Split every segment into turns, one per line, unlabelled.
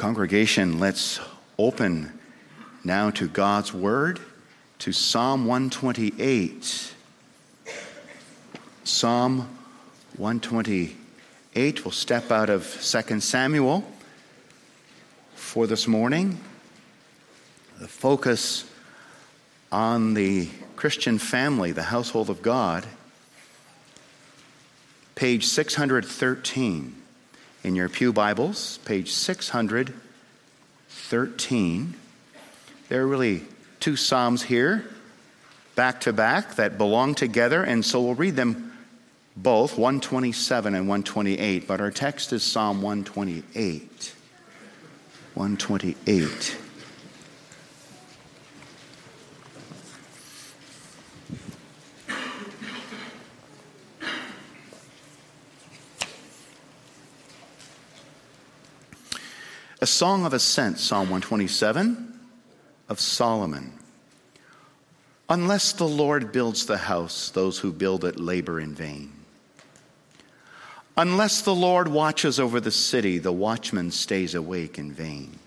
Congregation, let's open now to God's Word, to Psalm 128. Psalm 128. We'll step out of 2 Samuel for this morning. The focus on the Christian family, the household of God. Page 613 in your Pew Bibles, page 613. There are really two Psalms here, back to back, that belong together, and so we'll read them both, 127 and 128, but our text is Psalm 128. 128. A song of ascent, Psalm 127 of Solomon. Unless the Lord builds the house, those who build it labor in vain. Unless the Lord watches over the city, the watchman stays awake in vain.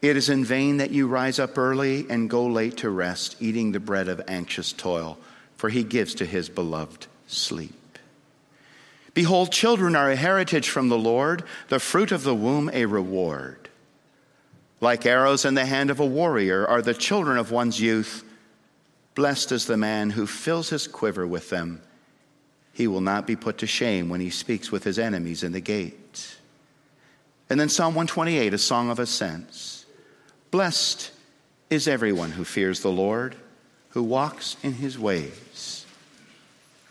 It is in vain that you rise up early and go late to rest, eating the bread of anxious toil, for he gives to his beloved sleep. Behold, children are a heritage from the Lord, the fruit of the womb a reward. Like arrows in the hand of a warrior are the children of one's youth. Blessed is the man who fills his quiver with them. He will not be put to shame when he speaks with his enemies in the gate. And then Psalm 128, a song of ascents. Blessed is everyone who fears the Lord, who walks in his ways.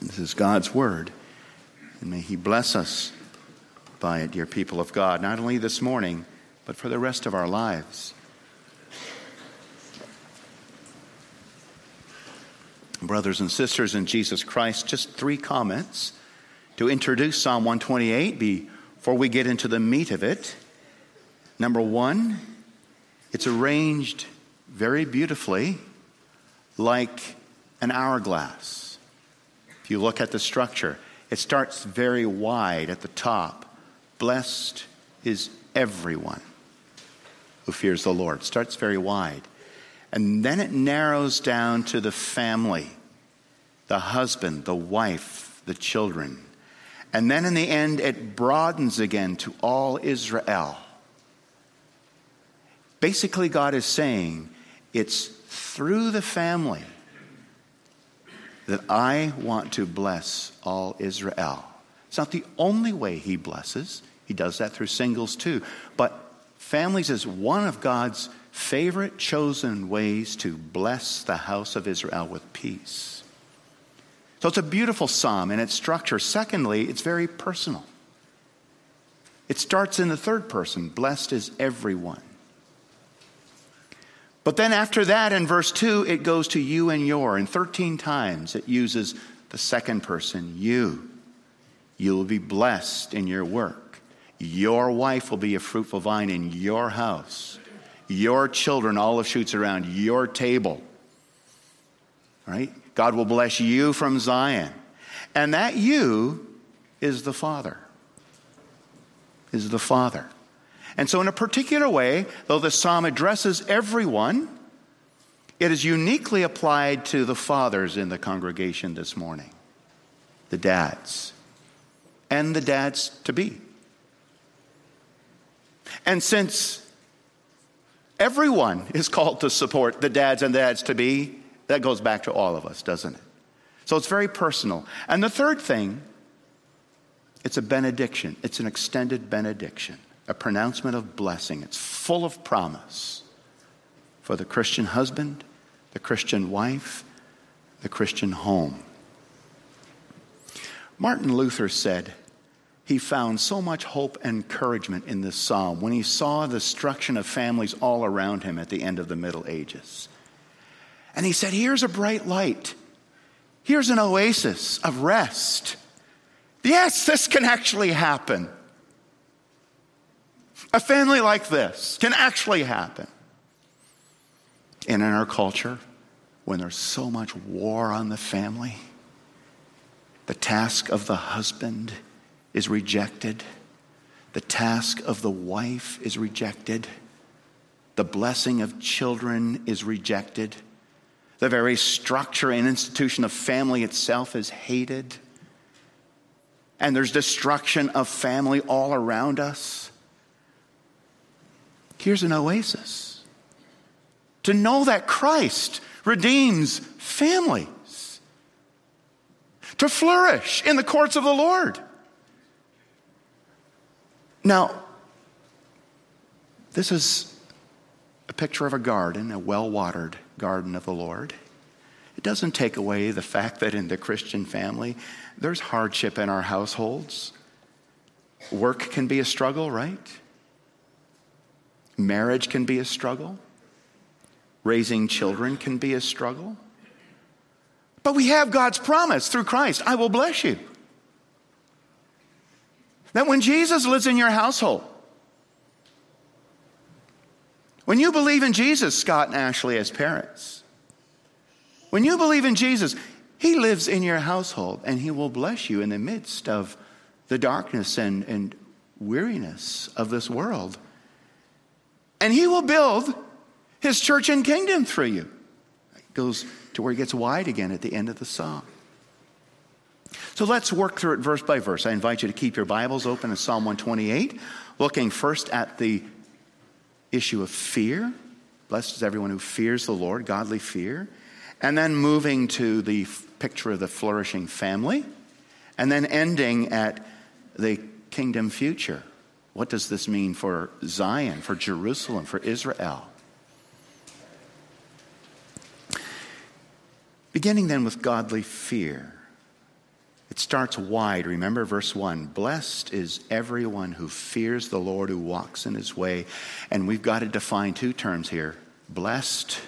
This is God's word. And may He bless us by it, dear people of God, not only this morning, but for the rest of our lives. Brothers and sisters in Jesus Christ, just three comments to introduce Psalm 128 before we get into the meat of it. Number one, it's arranged very beautifully like an hourglass. If you look at the structure, it starts very wide at the top. Blessed is everyone who fears the Lord. Starts very wide. And then it narrows down to the family the husband, the wife, the children. And then in the end, it broadens again to all Israel. Basically, God is saying it's through the family that I want to bless all Israel. It's not the only way he blesses, he does that through singles too. But families is one of God's favorite chosen ways to bless the house of Israel with peace. So it's a beautiful psalm in its structure. Secondly, it's very personal. It starts in the third person blessed is everyone. But then after that, in verse 2, it goes to you and your. And 13 times it uses the second person, you. You will be blessed in your work. Your wife will be a fruitful vine in your house. Your children, olive shoots around your table. Right? God will bless you from Zion. And that you is the Father. Is the Father. And so, in a particular way, though the psalm addresses everyone, it is uniquely applied to the fathers in the congregation this morning, the dads, and the dads to be. And since everyone is called to support the dads and dads to be, that goes back to all of us, doesn't it? So it's very personal. And the third thing, it's a benediction, it's an extended benediction a pronouncement of blessing. It's full of promise for the Christian husband, the Christian wife, the Christian home. Martin Luther said, he found so much hope and encouragement in this psalm when he saw the destruction of families all around him at the end of the Middle Ages. And he said, Here's a bright light. Here's an oasis of rest. Yes, this can actually happen. A family like this can actually happen. And in our culture, when there's so much war on the family, the task of the husband is rejected, the task of the wife is rejected, the blessing of children is rejected, the very structure and institution of family itself is hated, and there's destruction of family all around us. Here's an oasis to know that Christ redeems families, to flourish in the courts of the Lord. Now, this is a picture of a garden, a well watered garden of the Lord. It doesn't take away the fact that in the Christian family, there's hardship in our households. Work can be a struggle, right? Marriage can be a struggle. Raising children can be a struggle. But we have God's promise through Christ I will bless you. That when Jesus lives in your household, when you believe in Jesus, Scott and Ashley as parents, when you believe in Jesus, He lives in your household and He will bless you in the midst of the darkness and, and weariness of this world. And He will build his church and kingdom through you. It goes to where he gets wide again at the end of the psalm. So let's work through it verse by verse. I invite you to keep your Bibles open in Psalm 128, looking first at the issue of fear. Blessed is everyone who fears the Lord, godly fear. And then moving to the picture of the flourishing family. And then ending at the kingdom future. What does this mean for Zion, for Jerusalem, for Israel? Beginning then with godly fear. It starts wide. Remember verse 1 Blessed is everyone who fears the Lord, who walks in his way. And we've got to define two terms here blessed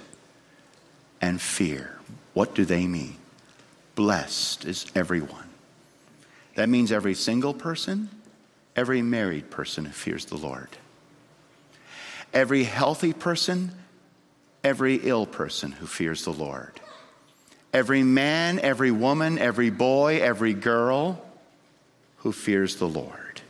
and fear. What do they mean? Blessed is everyone. That means every single person, every married person who fears the Lord. Every healthy person, every ill person who fears the Lord every man, every woman, every boy, every girl who fears the Lord.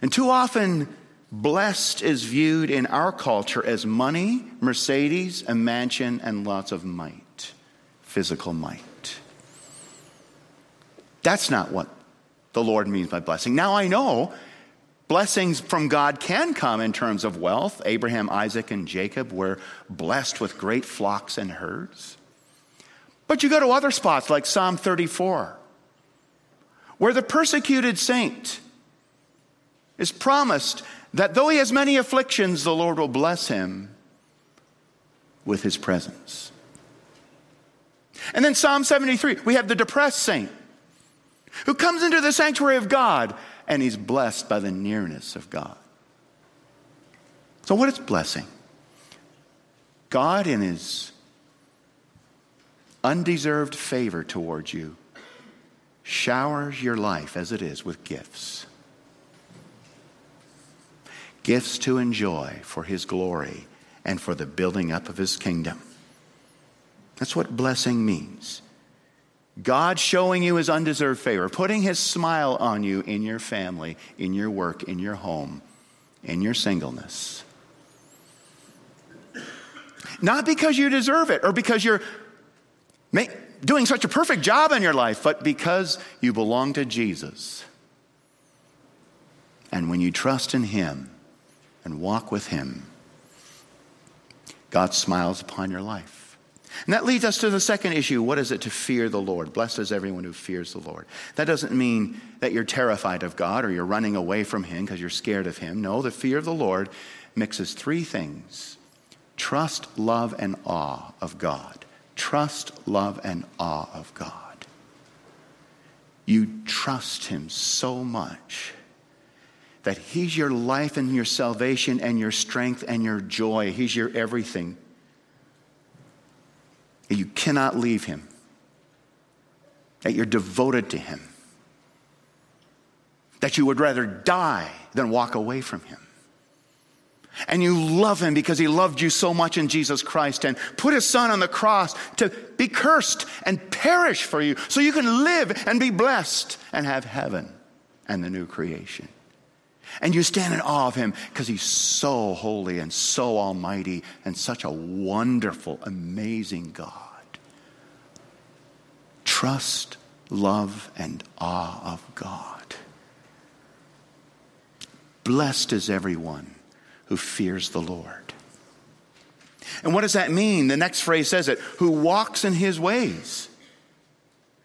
And too often, blessed is viewed in our culture as money, Mercedes, a mansion, and lots of might, physical might. That's not what the Lord means by blessing. Now I know Blessings from God can come in terms of wealth. Abraham, Isaac, and Jacob were blessed with great flocks and herds. But you go to other spots like Psalm 34, where the persecuted saint is promised that though he has many afflictions, the Lord will bless him with his presence. And then Psalm 73, we have the depressed saint who comes into the sanctuary of God and he's blessed by the nearness of God. So, what is blessing? God, in his undeserved favor towards you, showers your life as it is with gifts. Gifts to enjoy for his glory and for the building up of his kingdom. That's what blessing means. God showing you his undeserved favor, putting his smile on you in your family, in your work, in your home, in your singleness. Not because you deserve it or because you're doing such a perfect job in your life, but because you belong to Jesus. And when you trust in him and walk with him, God smiles upon your life. And that leads us to the second issue. What is it to fear the Lord? Blessed is everyone who fears the Lord. That doesn't mean that you're terrified of God or you're running away from Him because you're scared of Him. No, the fear of the Lord mixes three things trust, love, and awe of God. Trust, love, and awe of God. you trust Him so much that He's your life and your salvation and your strength and your joy. He's your everything. You cannot leave Him, that you're devoted to Him, that you would rather die than walk away from Him and you love him because he loved you so much in Jesus Christ and put his son on the cross to be cursed and perish for you so you can live and be blessed and have heaven and the new creation. And you stand in awe of him because he's so holy and so almighty and such a wonderful, amazing God. Trust, love, and awe of God. Blessed is everyone who fears the Lord. And what does that mean? The next phrase says it who walks in his ways.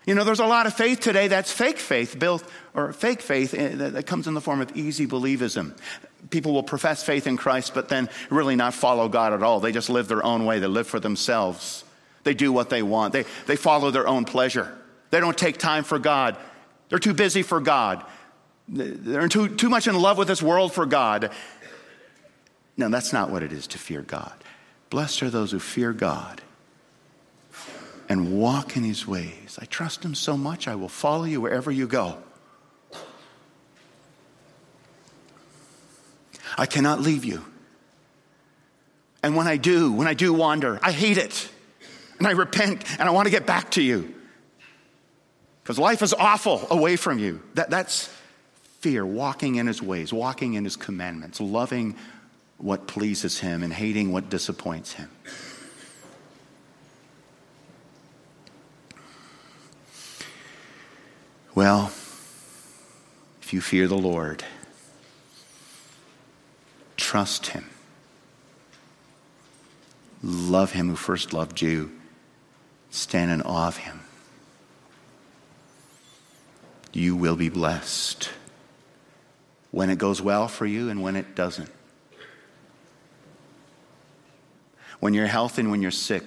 You know, there's a lot of faith today that's fake faith, built or fake faith eh, that comes in the form of easy believism. People will profess faith in Christ, but then really not follow God at all. They just live their own way. They live for themselves. They do what they want. They, they follow their own pleasure. They don't take time for God. They're too busy for God. They're too, too much in love with this world for God. No, that's not what it is to fear God. Blessed are those who fear God and walk in his ways. I trust him so much, I will follow you wherever you go. I cannot leave you. And when I do, when I do wander, I hate it. And I repent and I want to get back to you. Because life is awful away from you. That, that's fear, walking in his ways, walking in his commandments, loving what pleases him and hating what disappoints him. Well, if you fear the Lord, trust him. Love him who first loved you. Stand in awe of him. You will be blessed when it goes well for you and when it doesn't. when you're healthy and when you're sick,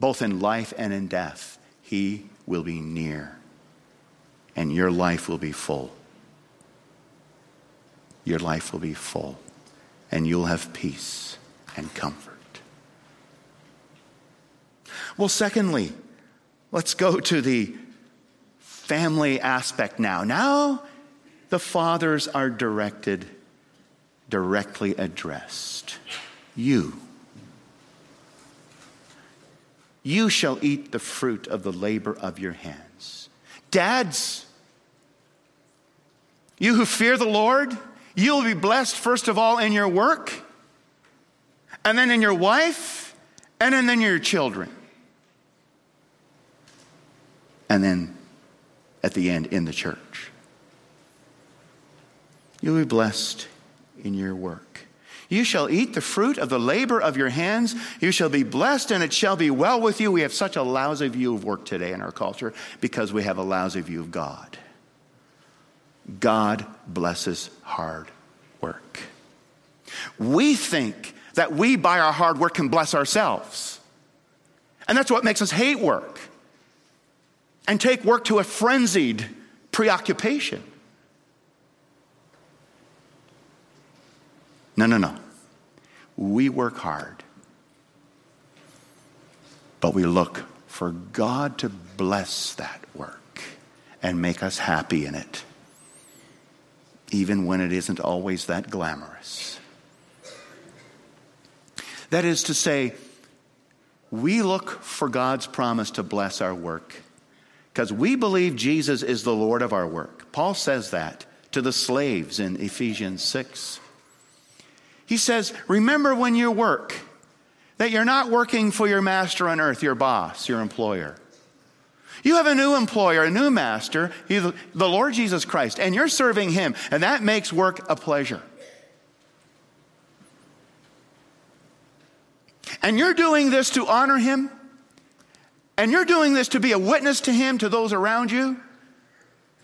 both in life and in death, He will be near and your life will be full. Your life will be full and you'll have peace and comfort. Well, secondly, let's go to the family aspect now. Now, the fathers are directed, directly addressed. You you shall eat the fruit of the labor of your hands. Dads, you who fear the Lord, you'll be blessed first of all in your work, and then in your wife, and then in your children. And then at the end, in the church. You'll be blessed in your work. You shall eat the fruit of the labor of your hands. You shall be blessed, and it shall be well with you. We have such a lousy view of work today in our culture because we have a lousy view of God. God blesses hard work. We think that we, by our hard work, can bless ourselves. And that's what makes us hate work and take work to a frenzied preoccupation. No, no, no. We work hard, but we look for God to bless that work and make us happy in it, even when it isn't always that glamorous. That is to say, we look for God's promise to bless our work because we believe Jesus is the Lord of our work. Paul says that to the slaves in Ephesians 6. He says, Remember when you work, that you're not working for your master on earth, your boss, your employer. You have a new employer, a new master, the Lord Jesus Christ, and you're serving him, and that makes work a pleasure. And you're doing this to honor him, and you're doing this to be a witness to him, to those around you,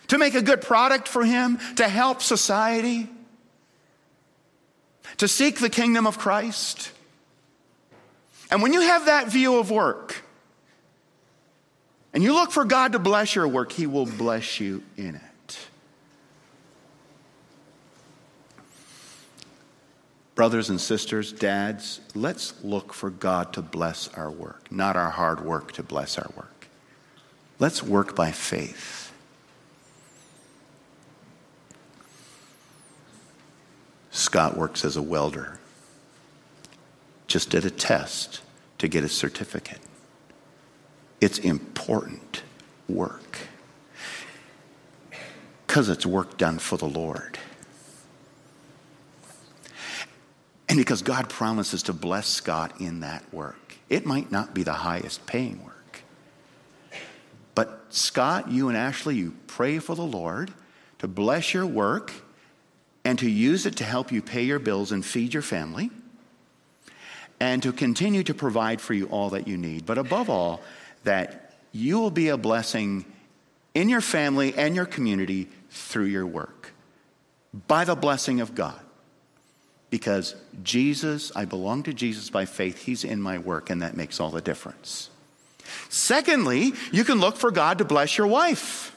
to make a good product for him, to help society? To seek the kingdom of Christ. And when you have that view of work, and you look for God to bless your work, He will bless you in it. Brothers and sisters, dads, let's look for God to bless our work, not our hard work to bless our work. Let's work by faith. Scott works as a welder. Just did a test to get a certificate. It's important work because it's work done for the Lord. And because God promises to bless Scott in that work. It might not be the highest paying work. But Scott, you and Ashley, you pray for the Lord to bless your work and to use it to help you pay your bills and feed your family and to continue to provide for you all that you need. But above all, that you will be a blessing in your family and your community through your work by the blessing of God. Because Jesus, I belong to Jesus by faith, He's in my work, and that makes all the difference. Secondly, you can look for God to bless your wife.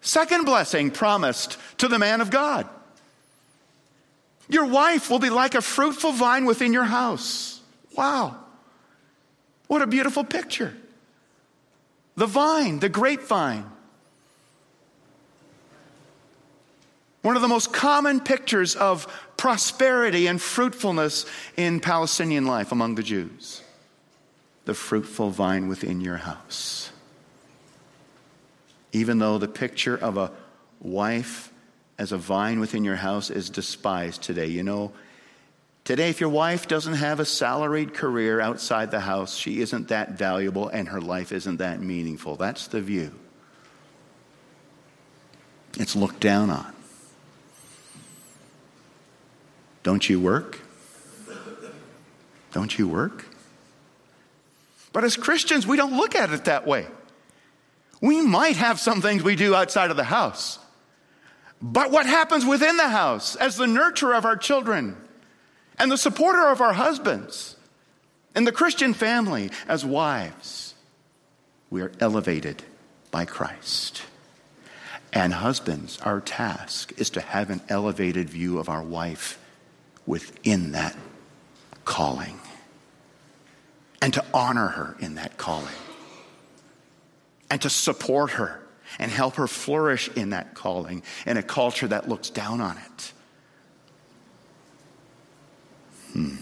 Second blessing promised to the man of God. Your wife will be like a fruitful vine within your house. Wow. What a beautiful picture. The vine, the grapevine. One of the most common pictures of prosperity and fruitfulness in Palestinian life among the Jews. The fruitful vine within your house. Even though the picture of a wife as a vine within your house is despised today. You know, today, if your wife doesn't have a salaried career outside the house, she isn't that valuable and her life isn't that meaningful. That's the view. It's looked down on. Don't you work? Don't you work? But as Christians, we don't look at it that way. We might have some things we do outside of the house. But what happens within the house as the nurturer of our children and the supporter of our husbands and the Christian family as wives, we are elevated by Christ. And husbands, our task is to have an elevated view of our wife within that calling and to honor her in that calling and to support her and help her flourish in that calling in a culture that looks down on it. Hmm.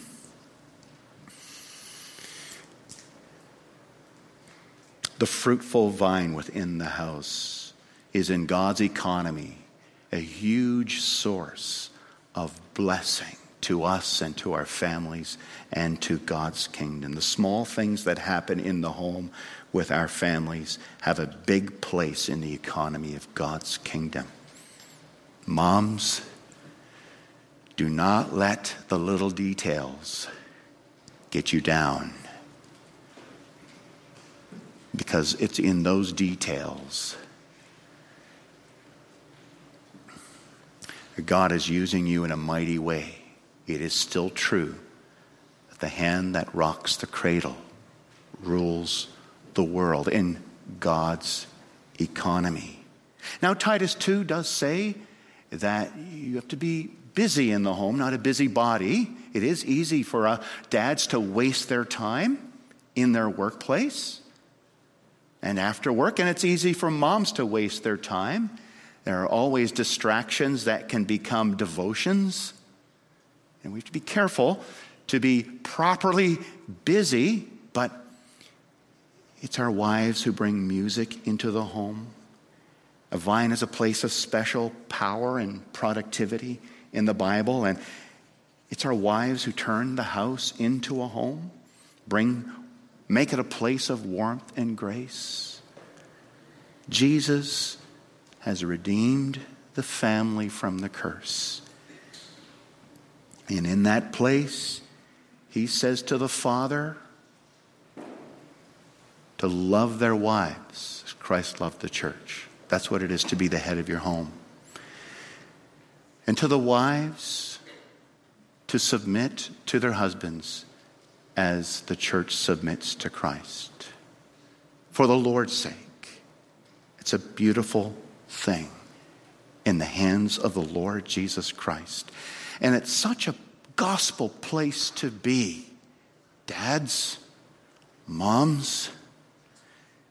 The fruitful vine within the house is in God's economy a huge source of blessing to us and to our families and to God's kingdom. The small things that happen in the home with our families have a big place in the economy of God's kingdom. Moms, do not let the little details get you down. Because it's in those details that God is using you in a mighty way. It is still true that the hand that rocks the cradle rules the world, in God's economy. Now, Titus 2 does say that you have to be busy in the home, not a busy body. It is easy for uh, dads to waste their time in their workplace and after work, and it's easy for moms to waste their time. There are always distractions that can become devotions, and we have to be careful to be properly busy, but it's our wives who bring music into the home. A vine is a place of special power and productivity in the Bible, and it's our wives who turn the house into a home, bring, make it a place of warmth and grace. Jesus has redeemed the family from the curse. And in that place, he says to the Father, to love their wives Christ loved the church. That's what it is to be the head of your home. And to the wives, to submit to their husbands as the church submits to Christ. for the Lord's sake. It's a beautiful thing in the hands of the Lord Jesus Christ. And it's such a gospel place to be. Dads, moms,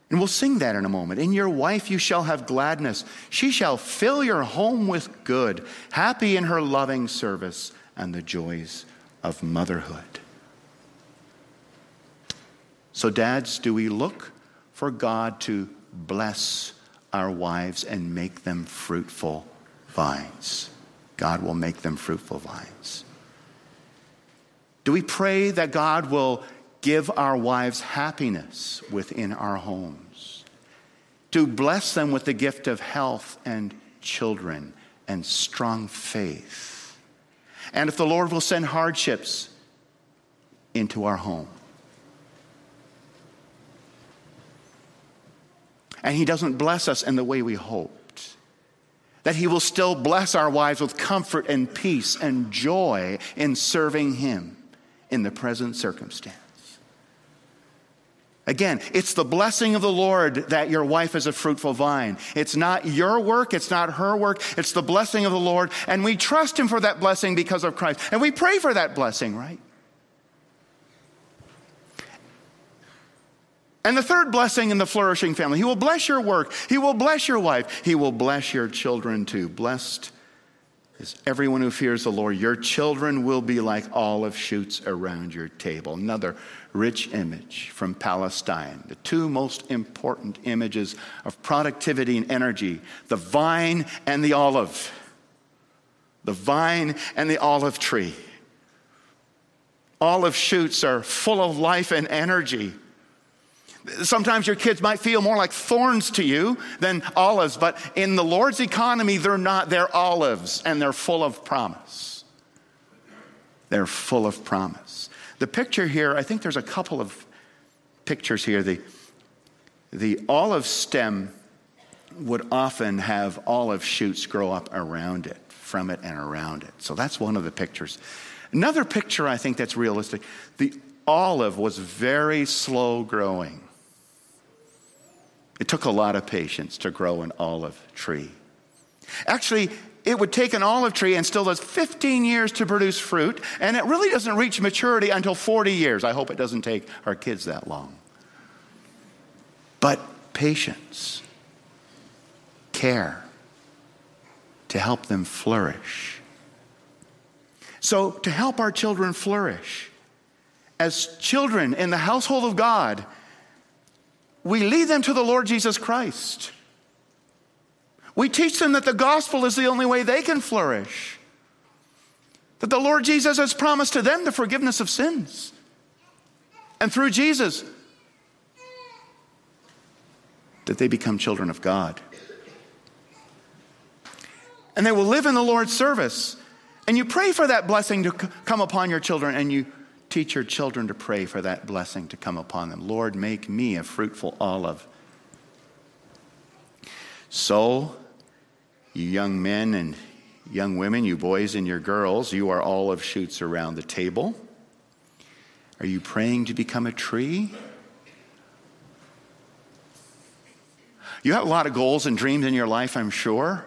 and we'll sing that in a moment. In your wife you shall have gladness. She shall fill your home with good, happy in her loving service and the joys of motherhood. So, dads, do we look for God to bless our wives and make them fruitful vines? God will make them fruitful vines. Do we pray that God will give our wives happiness within our homes? To bless them with the gift of health and children and strong faith? And if the Lord will send hardships into our home, and He doesn't bless us in the way we hoped. That He will still bless our wives with comfort and peace and joy in serving Him in the present circumstance. Again, it's the blessing of the Lord that your wife is a fruitful vine. It's not your work, it's not her work, it's the blessing of the Lord. And we trust Him for that blessing because of Christ. And we pray for that blessing, right? And the third blessing in the flourishing family, He will bless your work, He will bless your wife, He will bless your children too. Blessed is everyone who fears the Lord. Your children will be like olive shoots around your table. Another rich image from Palestine. The two most important images of productivity and energy the vine and the olive. The vine and the olive tree. Olive shoots are full of life and energy. Sometimes your kids might feel more like thorns to you than olives, but in the Lord's economy, they're not. They're olives and they're full of promise. They're full of promise. The picture here, I think there's a couple of pictures here. The, the olive stem would often have olive shoots grow up around it, from it and around it. So that's one of the pictures. Another picture I think that's realistic the olive was very slow growing. It took a lot of patience to grow an olive tree. Actually, it would take an olive tree and still does 15 years to produce fruit, and it really doesn't reach maturity until 40 years. I hope it doesn't take our kids that long. But patience, care to help them flourish. So, to help our children flourish, as children in the household of God, we lead them to the Lord Jesus Christ. We teach them that the gospel is the only way they can flourish. That the Lord Jesus has promised to them the forgiveness of sins. And through Jesus, that they become children of God. And they will live in the Lord's service. And you pray for that blessing to come upon your children, and you Teach your children to pray for that blessing to come upon them. Lord, make me a fruitful olive. So, you young men and young women, you boys and your girls, you are olive shoots around the table. Are you praying to become a tree? You have a lot of goals and dreams in your life, I'm sure.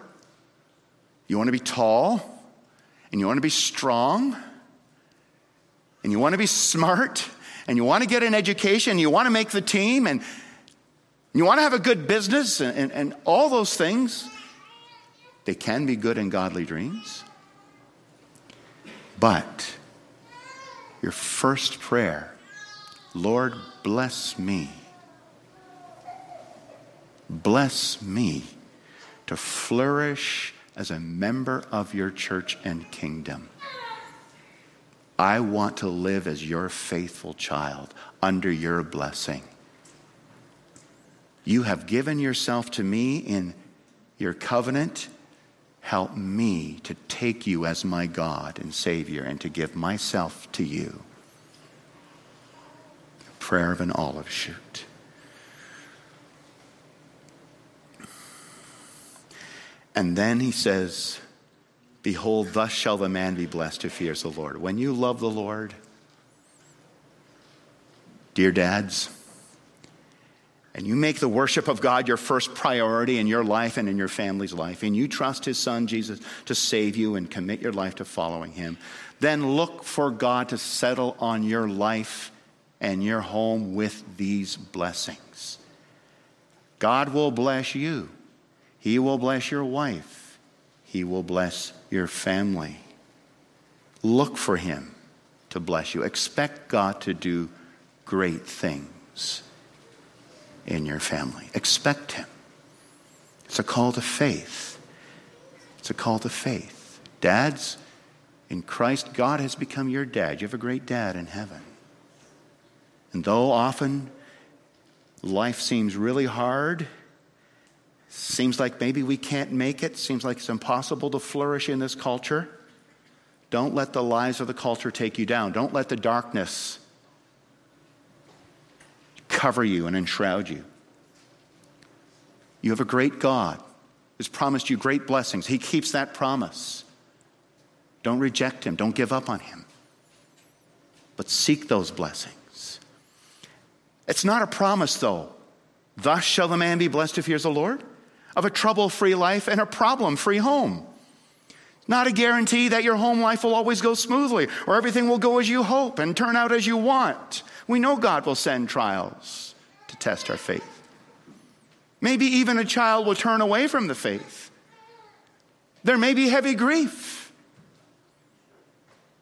You want to be tall, and you want to be strong and you want to be smart and you want to get an education, and you want to make the team, and you want to have a good business, and, and, and all those things, they can be good and godly dreams. But your first prayer, Lord, bless me. Bless me to flourish as a member of your church and kingdom. I want to live as your faithful child under your blessing. You have given yourself to me in your covenant. Help me to take you as my God and Savior and to give myself to you. Prayer of an olive shoot. And then he says, Behold, thus shall the man be blessed who fears the Lord. When you love the Lord, dear dads, and you make the worship of God your first priority in your life and in your family's life, and you trust His Son, Jesus, to save you and commit your life to following Him, then look for God to settle on your life and your home with these blessings. God will bless you, He will bless your wife, He will bless your family. Look for Him to bless you. Expect God to do great things in your family. Expect Him. It's a call to faith. It's a call to faith. Dads, in Christ, God has become your dad. You have a great dad in heaven. And though often life seems really hard, seems like maybe we can't make it, seems like it's impossible to flourish in this culture, don't let the lies of the culture take you down. Don't let the darkness cover you and enshroud you. You have a great God who's promised you great blessings. He keeps that promise. Don't reject him, don't give up on him, but seek those blessings. It's not a promise, though. Thus shall the man be blessed who fears the Lord, of a trouble free life and a problem free home. Not a guarantee that your home life will always go smoothly or everything will go as you hope and turn out as you want. We know God will send trials to test our faith. Maybe even a child will turn away from the faith. There may be heavy grief.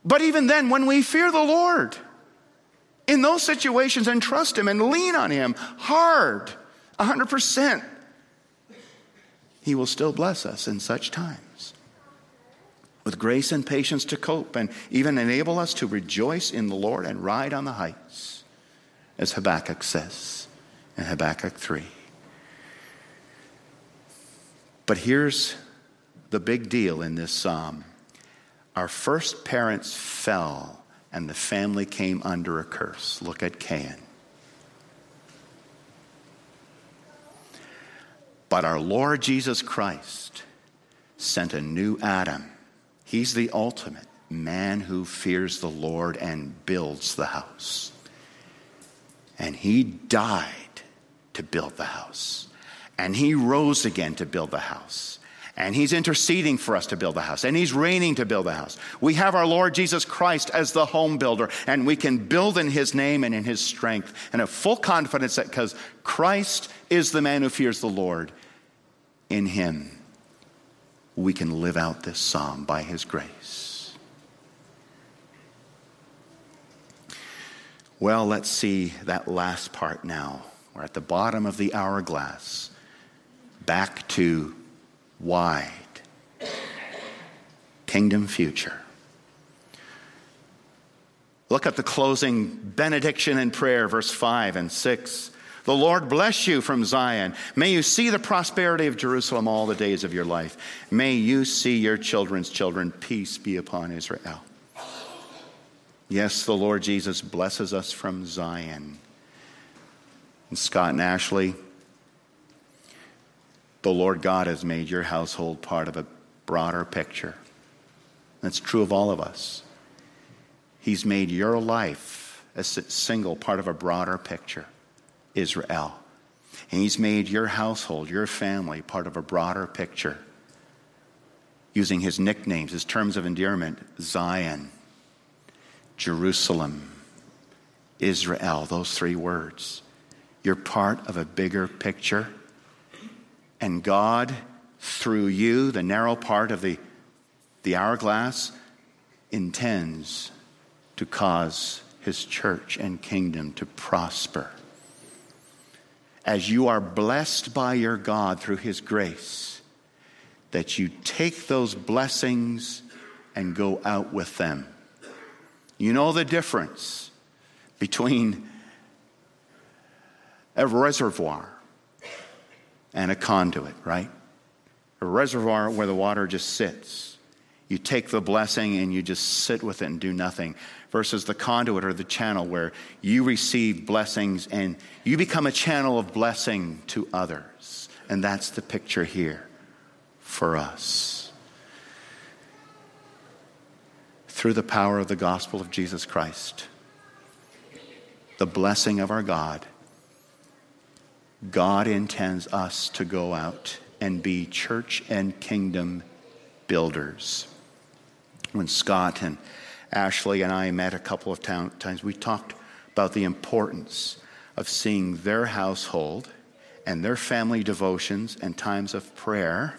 But even then, when we fear the Lord, in those situations and trust Him and lean on Him hard, 100%, He will still bless us in such times with grace and patience to cope and even enable us to rejoice in the Lord and ride on the heights, as Habakkuk says in Habakkuk 3. But here's the big deal in this psalm our first parents fell, and the family came under a curse. Look at Cain. But our Lord Jesus Christ sent a new Adam He's the ultimate man who fears the Lord and builds the house. And he died to build the house. And he rose again to build the house. And he's interceding for us to build the house. And he's reigning to build the house. We have our Lord Jesus Christ as the home builder. And we can build in his name and in his strength. And have full confidence that because Christ is the man who fears the Lord, in him we can live out this psalm by His grace. Well, let's see that last part now. We're at the bottom of the hourglass, back to wide, kingdom future. Look at the closing benediction and prayer, verse 5 and 6. The Lord bless you from Zion. May you see the prosperity of Jerusalem all the days of your life. May you see your children's children. Peace be upon Israel. Yes, the Lord Jesus blesses us from Zion. And Scott and Ashley, the Lord God has made your household part of a broader picture. That's true of all of us. He's made your life a single part of a broader picture. Israel. And He's made your household, your family, part of a broader picture. Using His nicknames, His terms of endearment Zion, Jerusalem, Israel, those three words. You're part of a bigger picture. And God, through you, the narrow part of the, the hourglass, intends to cause his church and kingdom to prosper as you are blessed by your God through His grace, that you take those blessings and go out with them. You know the difference between a reservoir and a conduit, right? A reservoir where the water just sits. You take the blessing and you just sit with it and do nothing versus the conduit or the channel where you receive blessings and you become a channel of blessing to others. And that's the picture here for us. Through the power of the gospel of Jesus Christ, the blessing of our God God intends us to go out and be church and kingdom builders. When Scott and Ashley and I met a couple of times, we talked about the importance of seeing their household and their family devotions and times of prayer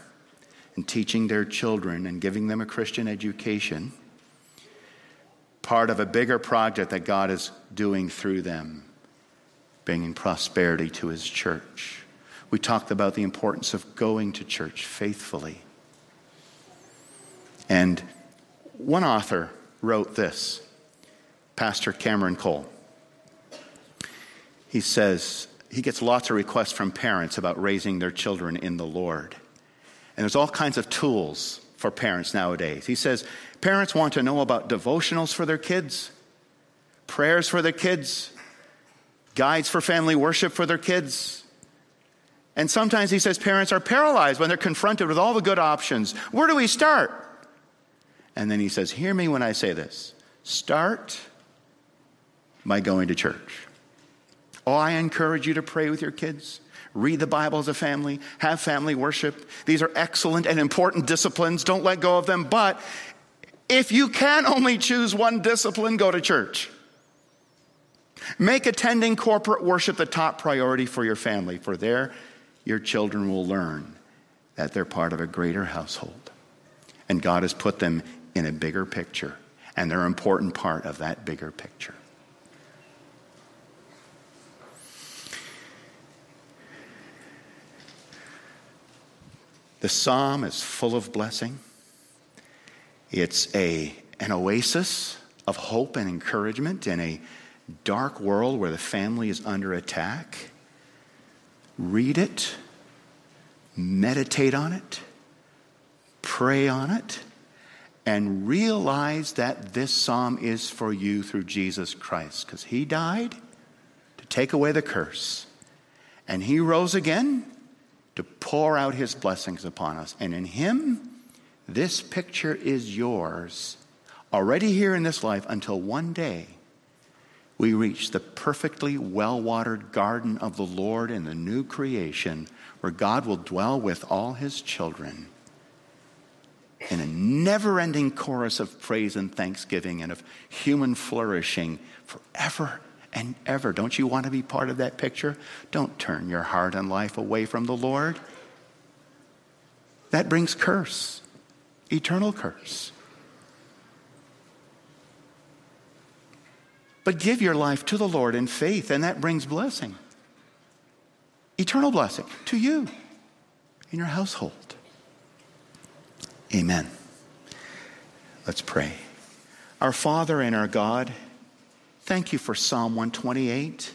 and teaching their children and giving them a Christian education part of a bigger project that God is doing through them, bringing prosperity to his church. We talked about the importance of going to church faithfully. And one author wrote this, Pastor Cameron Cole. He says he gets lots of requests from parents about raising their children in the Lord. And there's all kinds of tools for parents nowadays. He says parents want to know about devotionals for their kids, prayers for their kids, guides for family worship for their kids. And sometimes he says parents are paralyzed when they're confronted with all the good options. Where do we start? And then he says, Hear me when I say this. Start by going to church. Oh, I encourage you to pray with your kids. Read the Bible as a family, have family worship. These are excellent and important disciplines. Don't let go of them. But if you can only choose one discipline, go to church. Make attending corporate worship the top priority for your family, for there your children will learn that they're part of a greater household. And God has put them in a bigger picture, and they're an important part of that bigger picture. The psalm is full of blessing. It's a, an oasis of hope and encouragement in a dark world where the family is under attack. Read it, meditate on it, pray on it, and realize that this psalm is for you through Jesus Christ because he died to take away the curse. And he rose again to pour out his blessings upon us. And in him, this picture is yours already here in this life until one day we reach the perfectly well watered garden of the Lord in the new creation where God will dwell with all his children in a never ending chorus of praise and thanksgiving and of human flourishing forever and ever. Don't you want to be part of that picture? Don't turn your heart and life away from the Lord. That brings curse, eternal curse. But give your life to the Lord in faith, and that brings blessing. Eternal blessing to you in your household. Amen. Let's pray. Our Father and our God, Thank you for Psalm 128.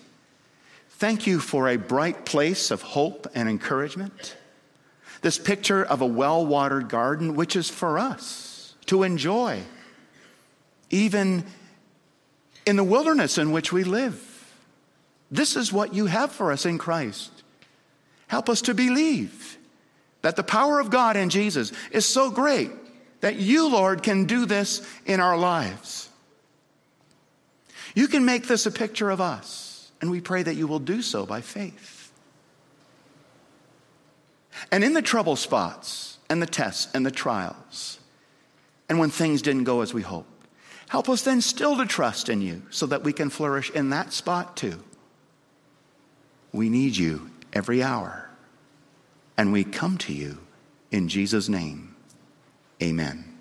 Thank you for a bright place of hope and encouragement. This picture of a well watered garden, which is for us to enjoy, even in the wilderness in which we live. This is what you have for us in Christ. Help us to believe that the power of God in Jesus is so great that you, Lord, can do this in our lives. You can make this a picture of us, and we pray that you will do so by faith. And in the trouble spots, and the tests, and the trials, and when things didn't go as we hoped, help us then still to trust in you so that we can flourish in that spot too. We need you every hour, and we come to you in Jesus' name. Amen.